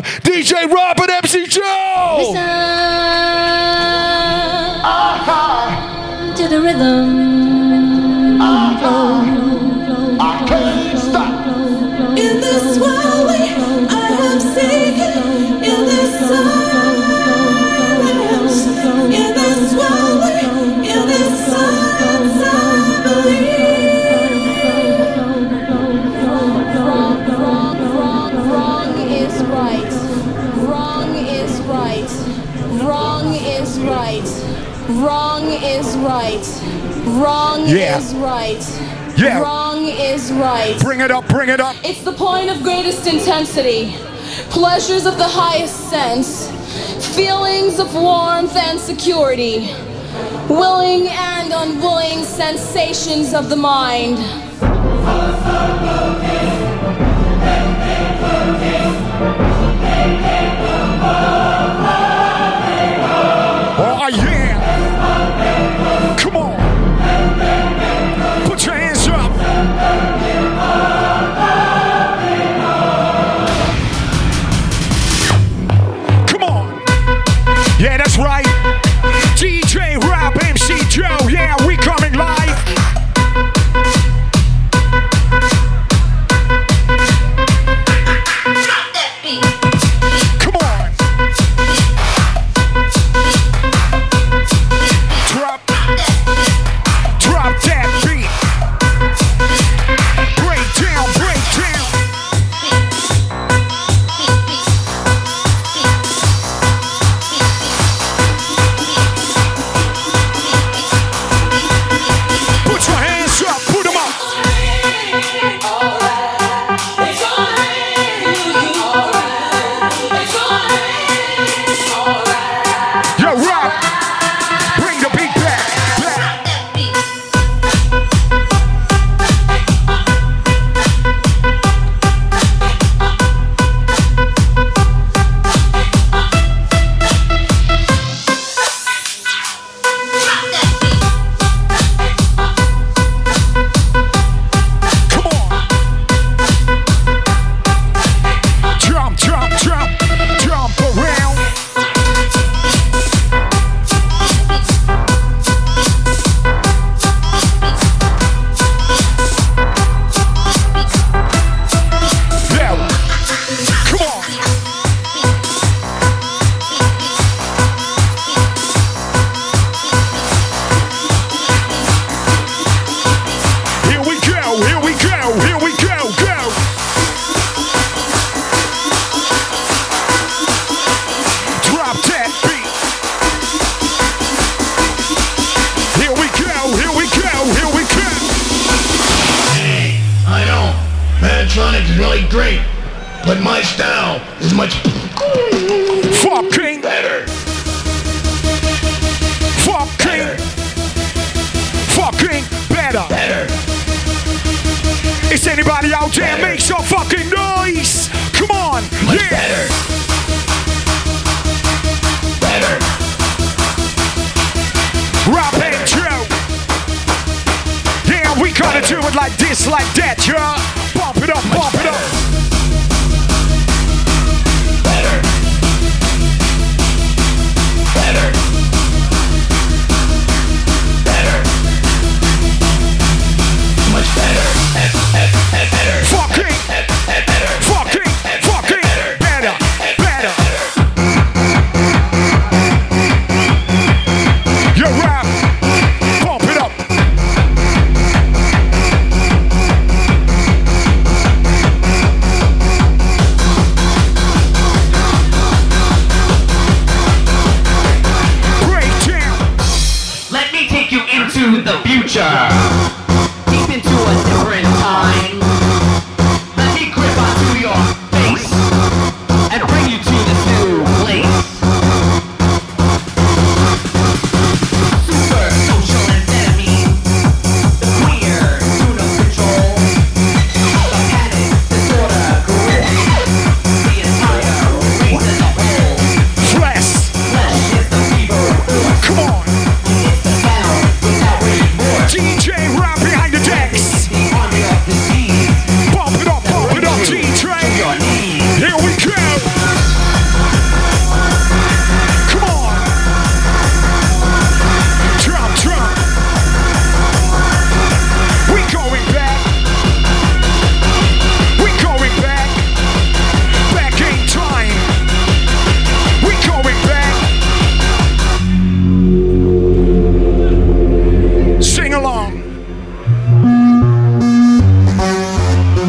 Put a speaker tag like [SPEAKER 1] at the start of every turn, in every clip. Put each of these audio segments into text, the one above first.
[SPEAKER 1] for DJ Rob and MC Joe.
[SPEAKER 2] Listen uh-huh. to the rhythm.
[SPEAKER 3] Uh-huh.
[SPEAKER 4] Wrong
[SPEAKER 1] yeah.
[SPEAKER 4] is right.
[SPEAKER 1] Yeah.
[SPEAKER 4] Wrong is right.
[SPEAKER 1] Bring it up, bring it up.
[SPEAKER 4] It's the point of greatest intensity, pleasures of the highest sense, feelings of warmth and security, willing and unwilling sensations of the mind.
[SPEAKER 1] Gotta do it like this, like that, yeah. Bump it up, bump it up.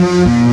[SPEAKER 4] Música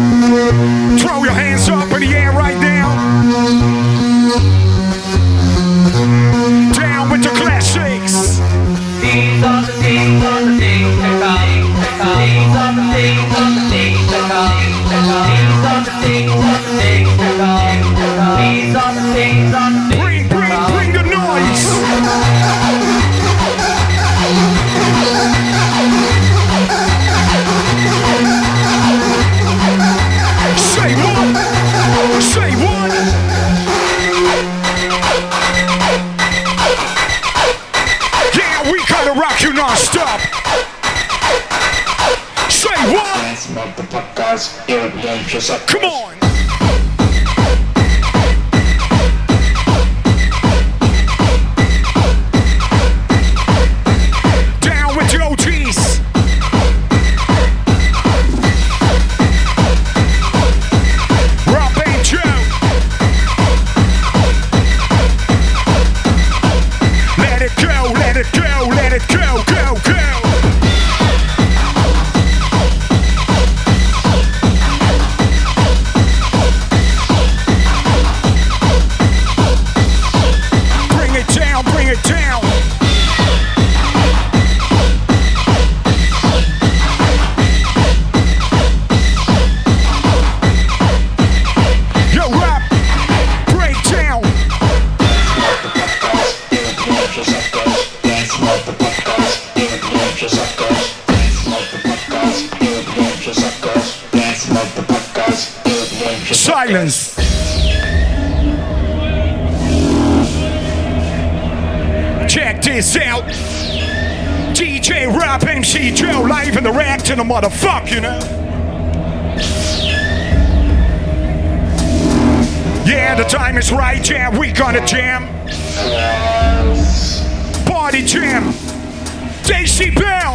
[SPEAKER 4] this out. DJ Rap MC drill, live in the rack to the motherfucker, you know. Yeah, the time is right, jam. We gonna jam. Party jam. Decibel.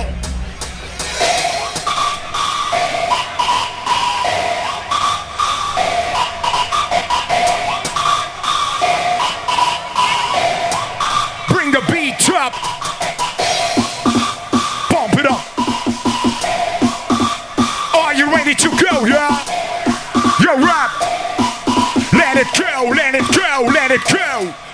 [SPEAKER 4] go, y'all. Yo. You're. Let it go, let it go, let it go.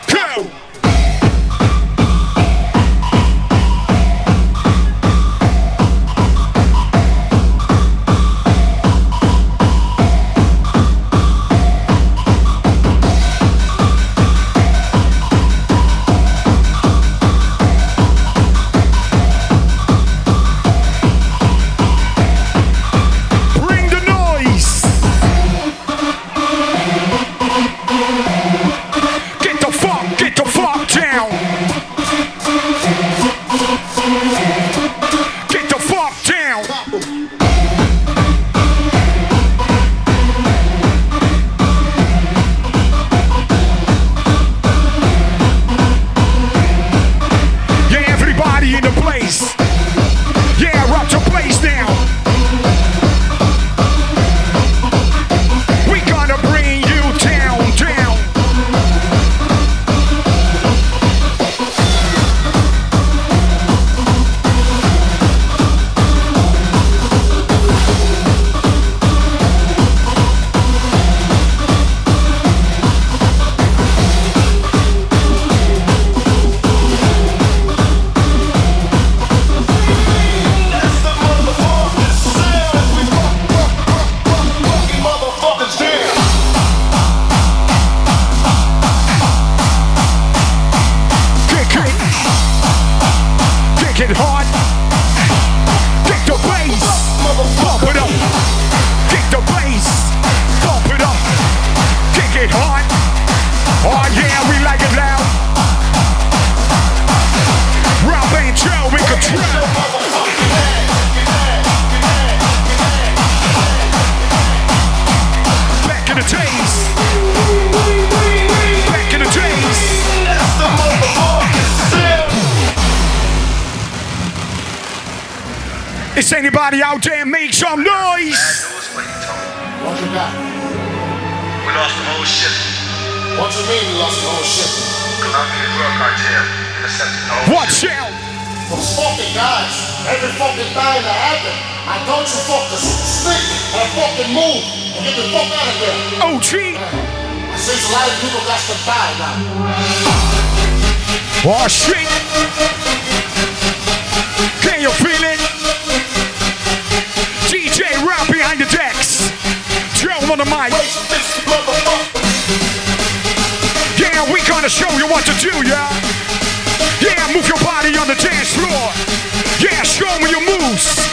[SPEAKER 4] House.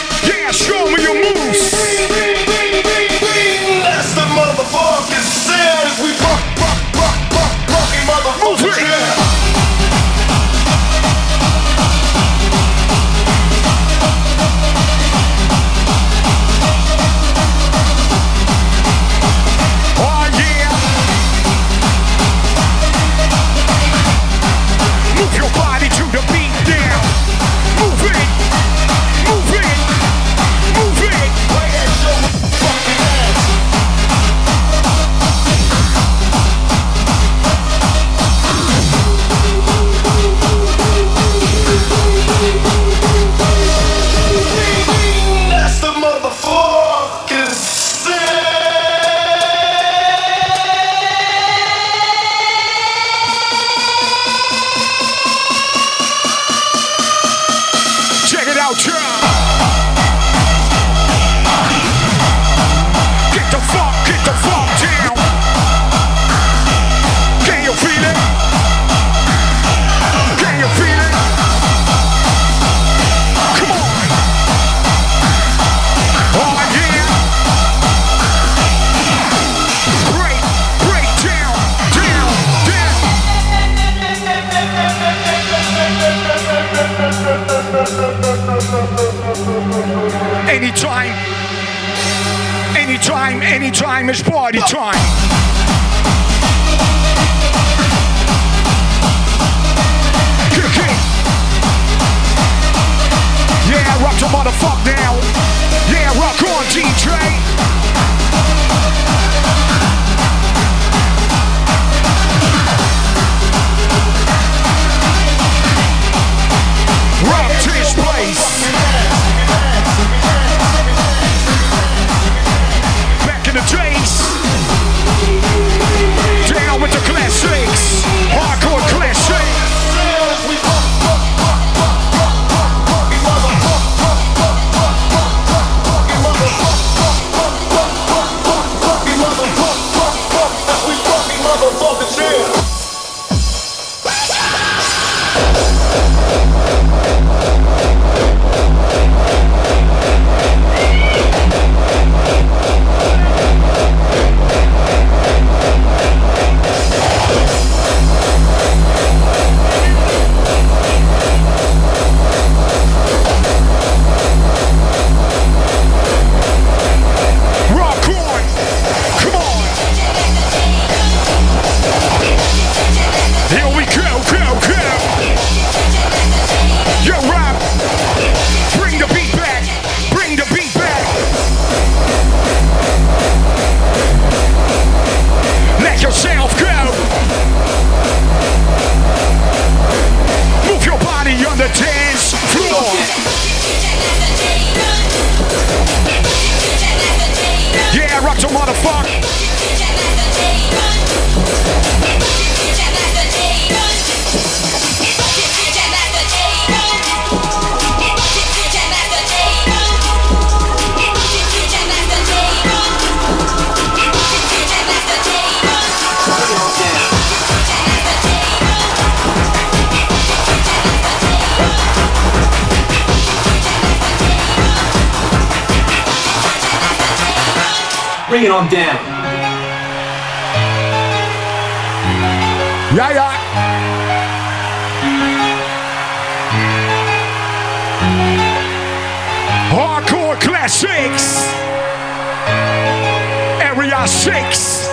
[SPEAKER 4] Bring it on down. Yeah, yeah. Hardcore classics. Area 6.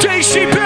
[SPEAKER 4] DCP.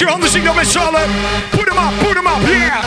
[SPEAKER 4] je handen zien the met z'n. Put hem up, put hem up, yeah!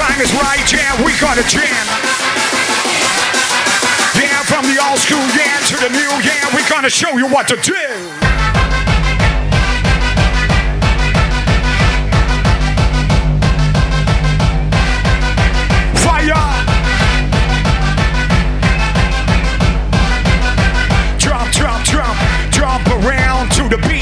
[SPEAKER 4] Time is right. Yeah, we gonna jam. Yeah, from the old school, yeah, to the new, yeah, we're gonna show you what to do. Around to the beat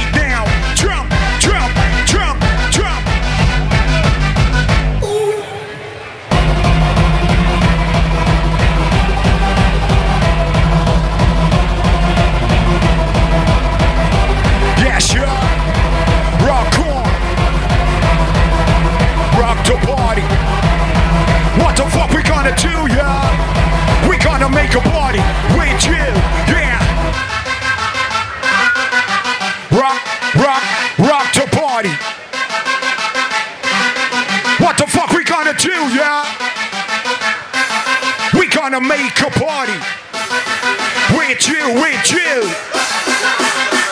[SPEAKER 4] gonna make a party with you, yeah. Rock, rock, rock the party. What the fuck we gonna do, yeah? We gonna make a party with you, with you.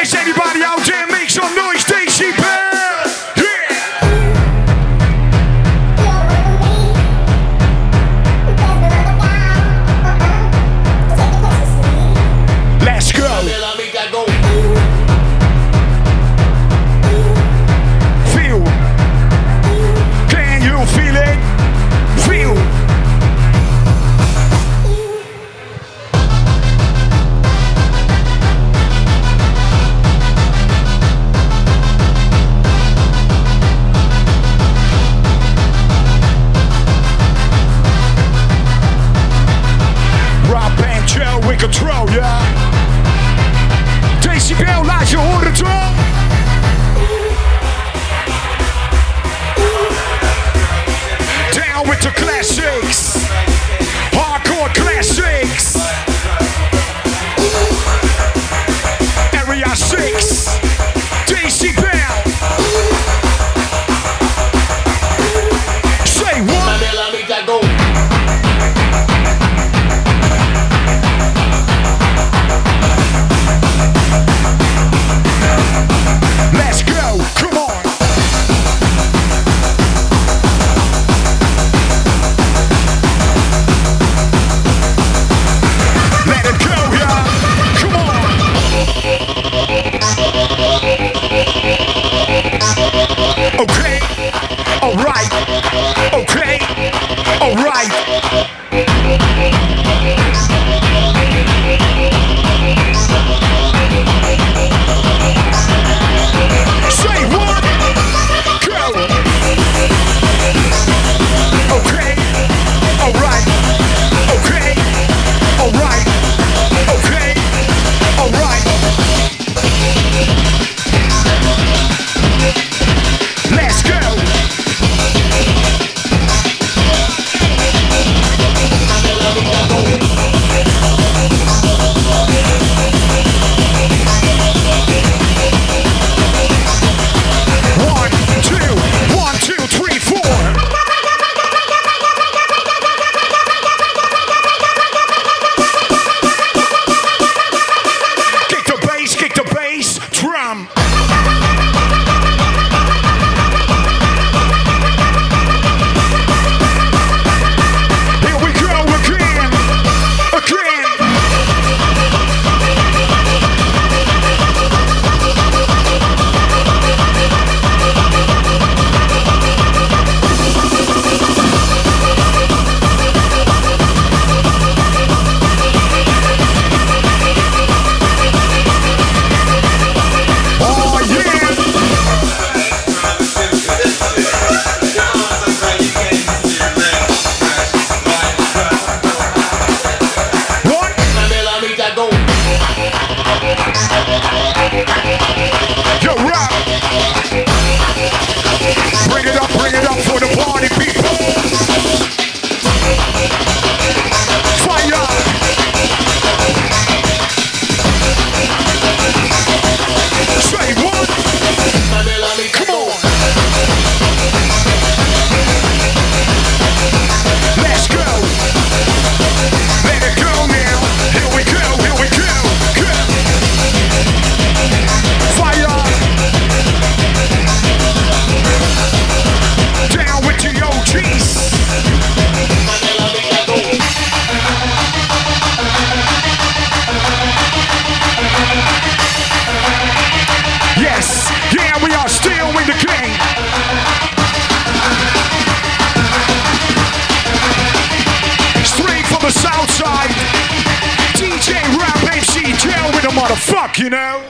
[SPEAKER 4] Is anybody out there make some noise, fuck, you know?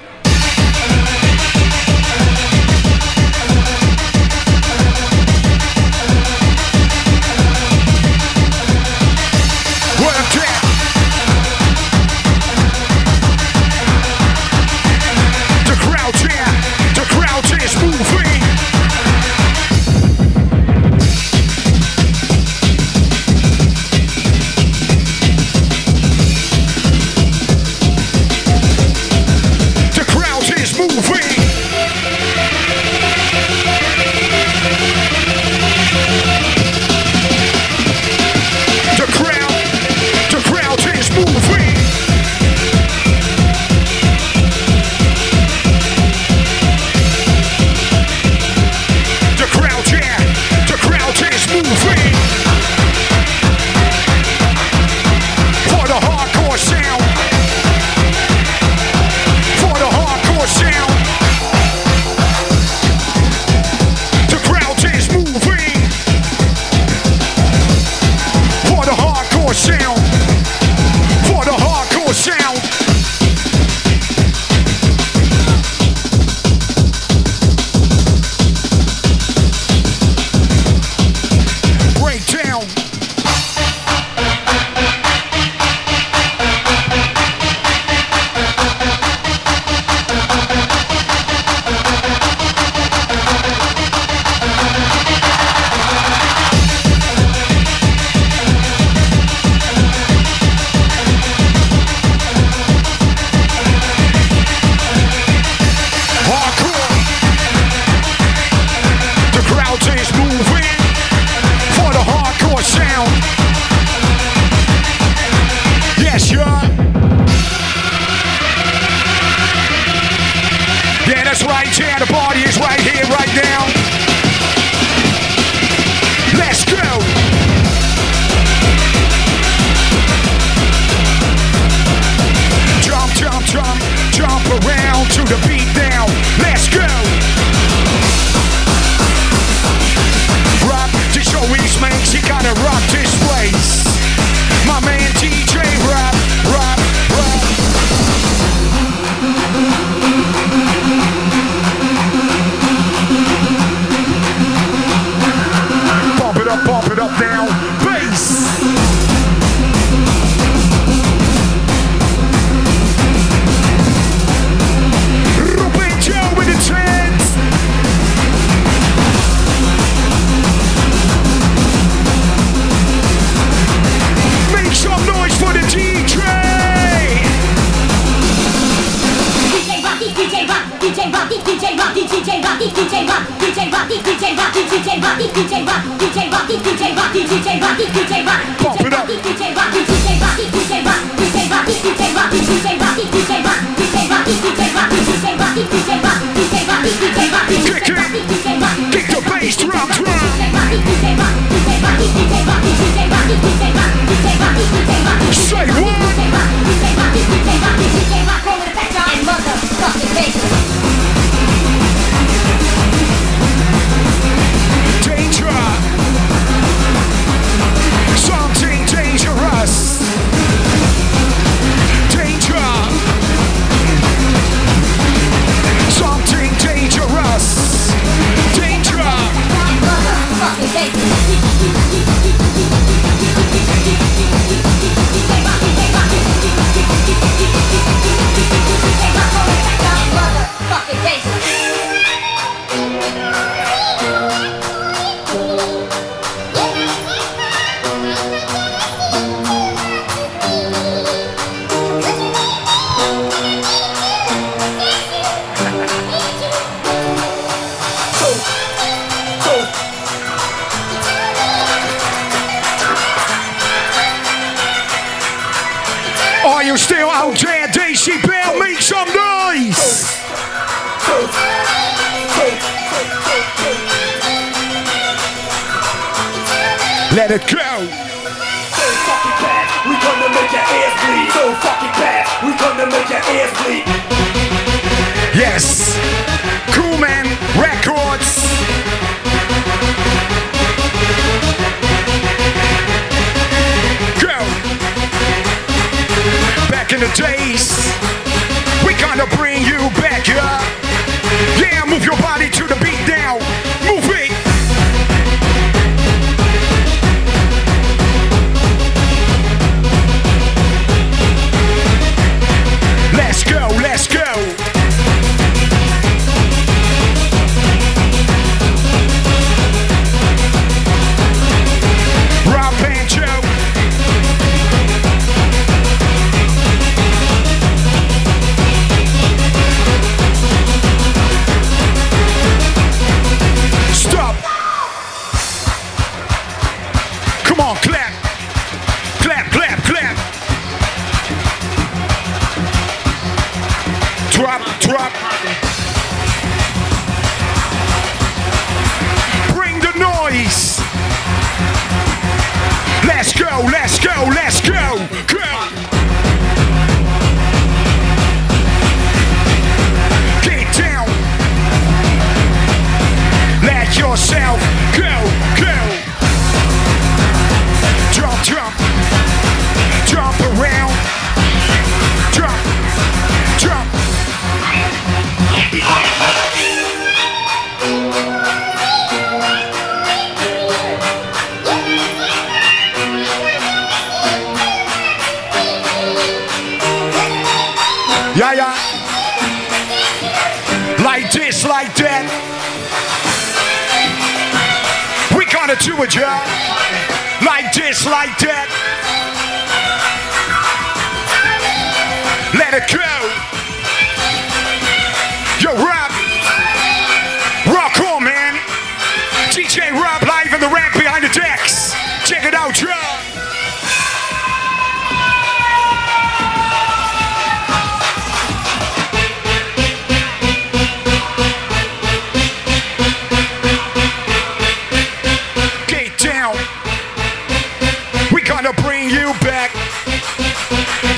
[SPEAKER 4] bring you back.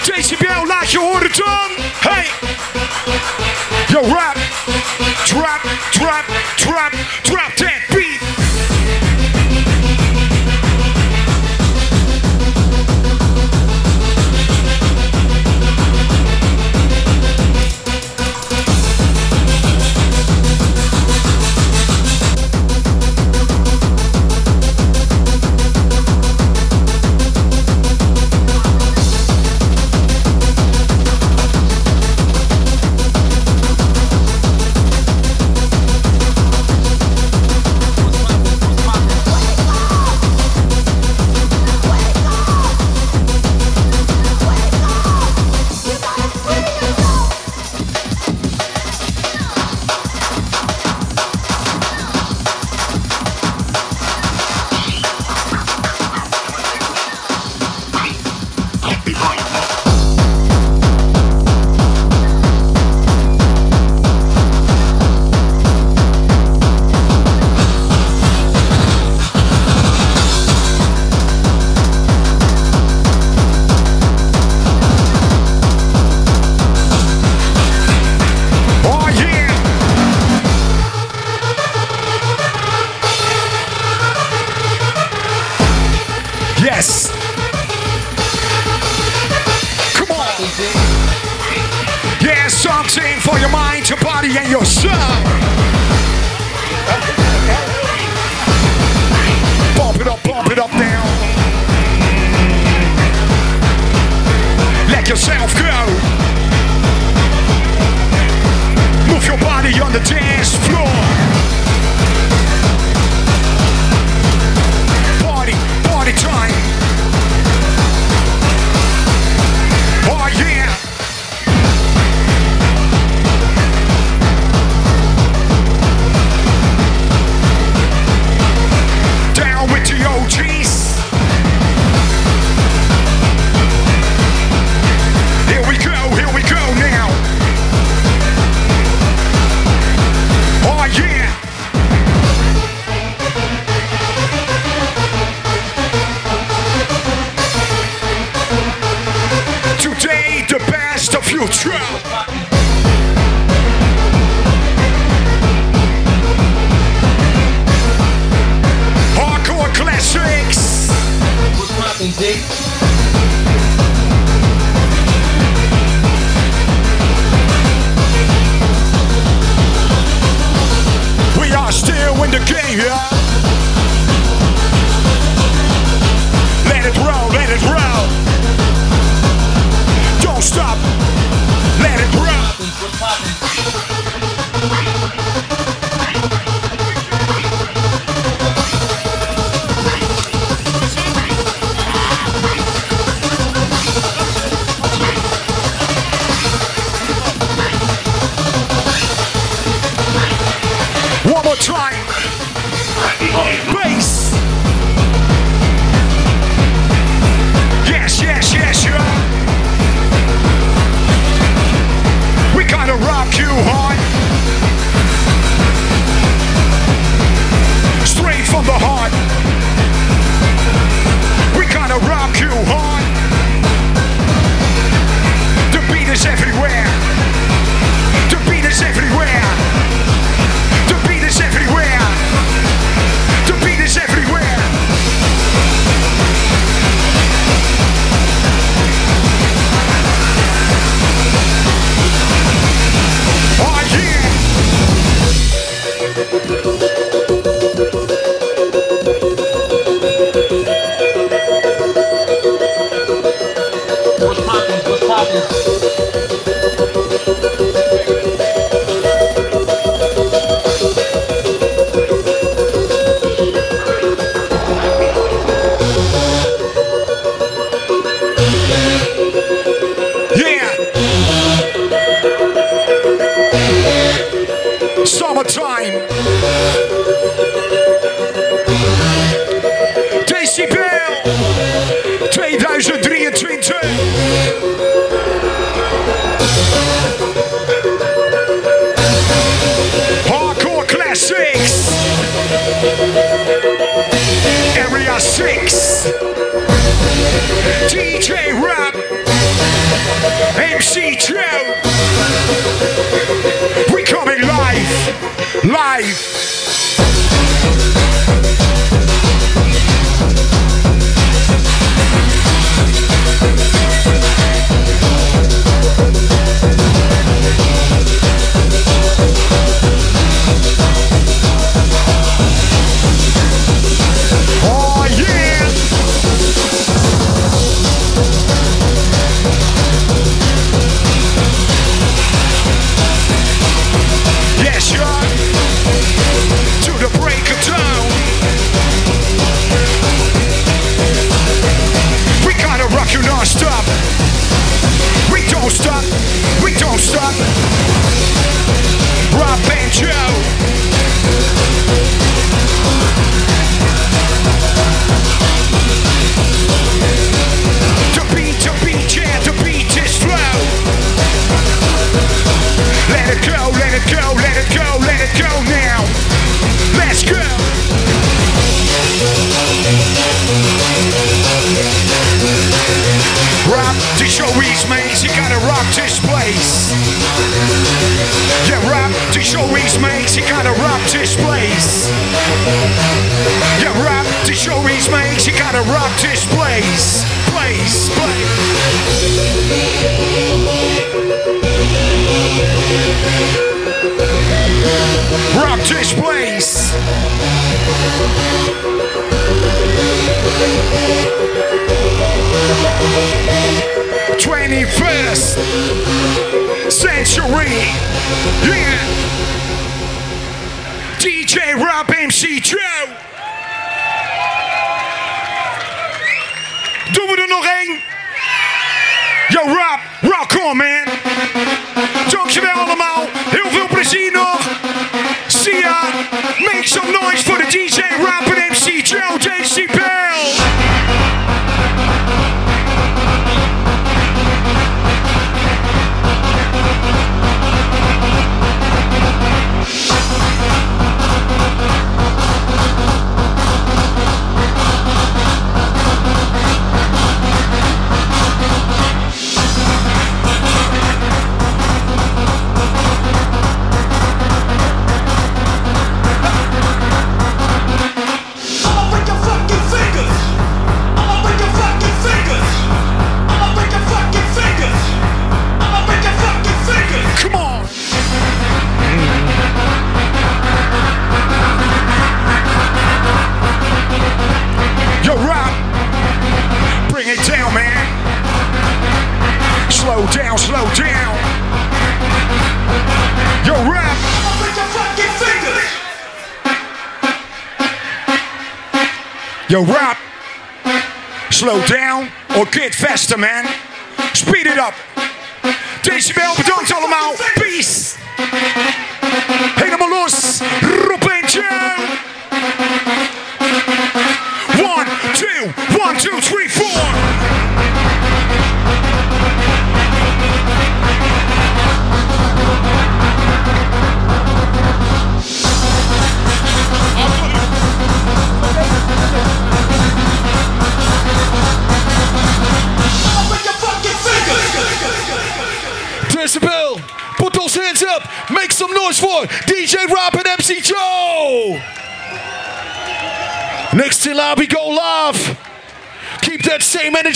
[SPEAKER 4] JCBL, like je hoort het dan. Hey! Yo, rap, drop, drop, drop, drop down.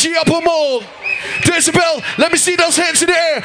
[SPEAKER 1] energy up them all. Decibel, let me see those hands in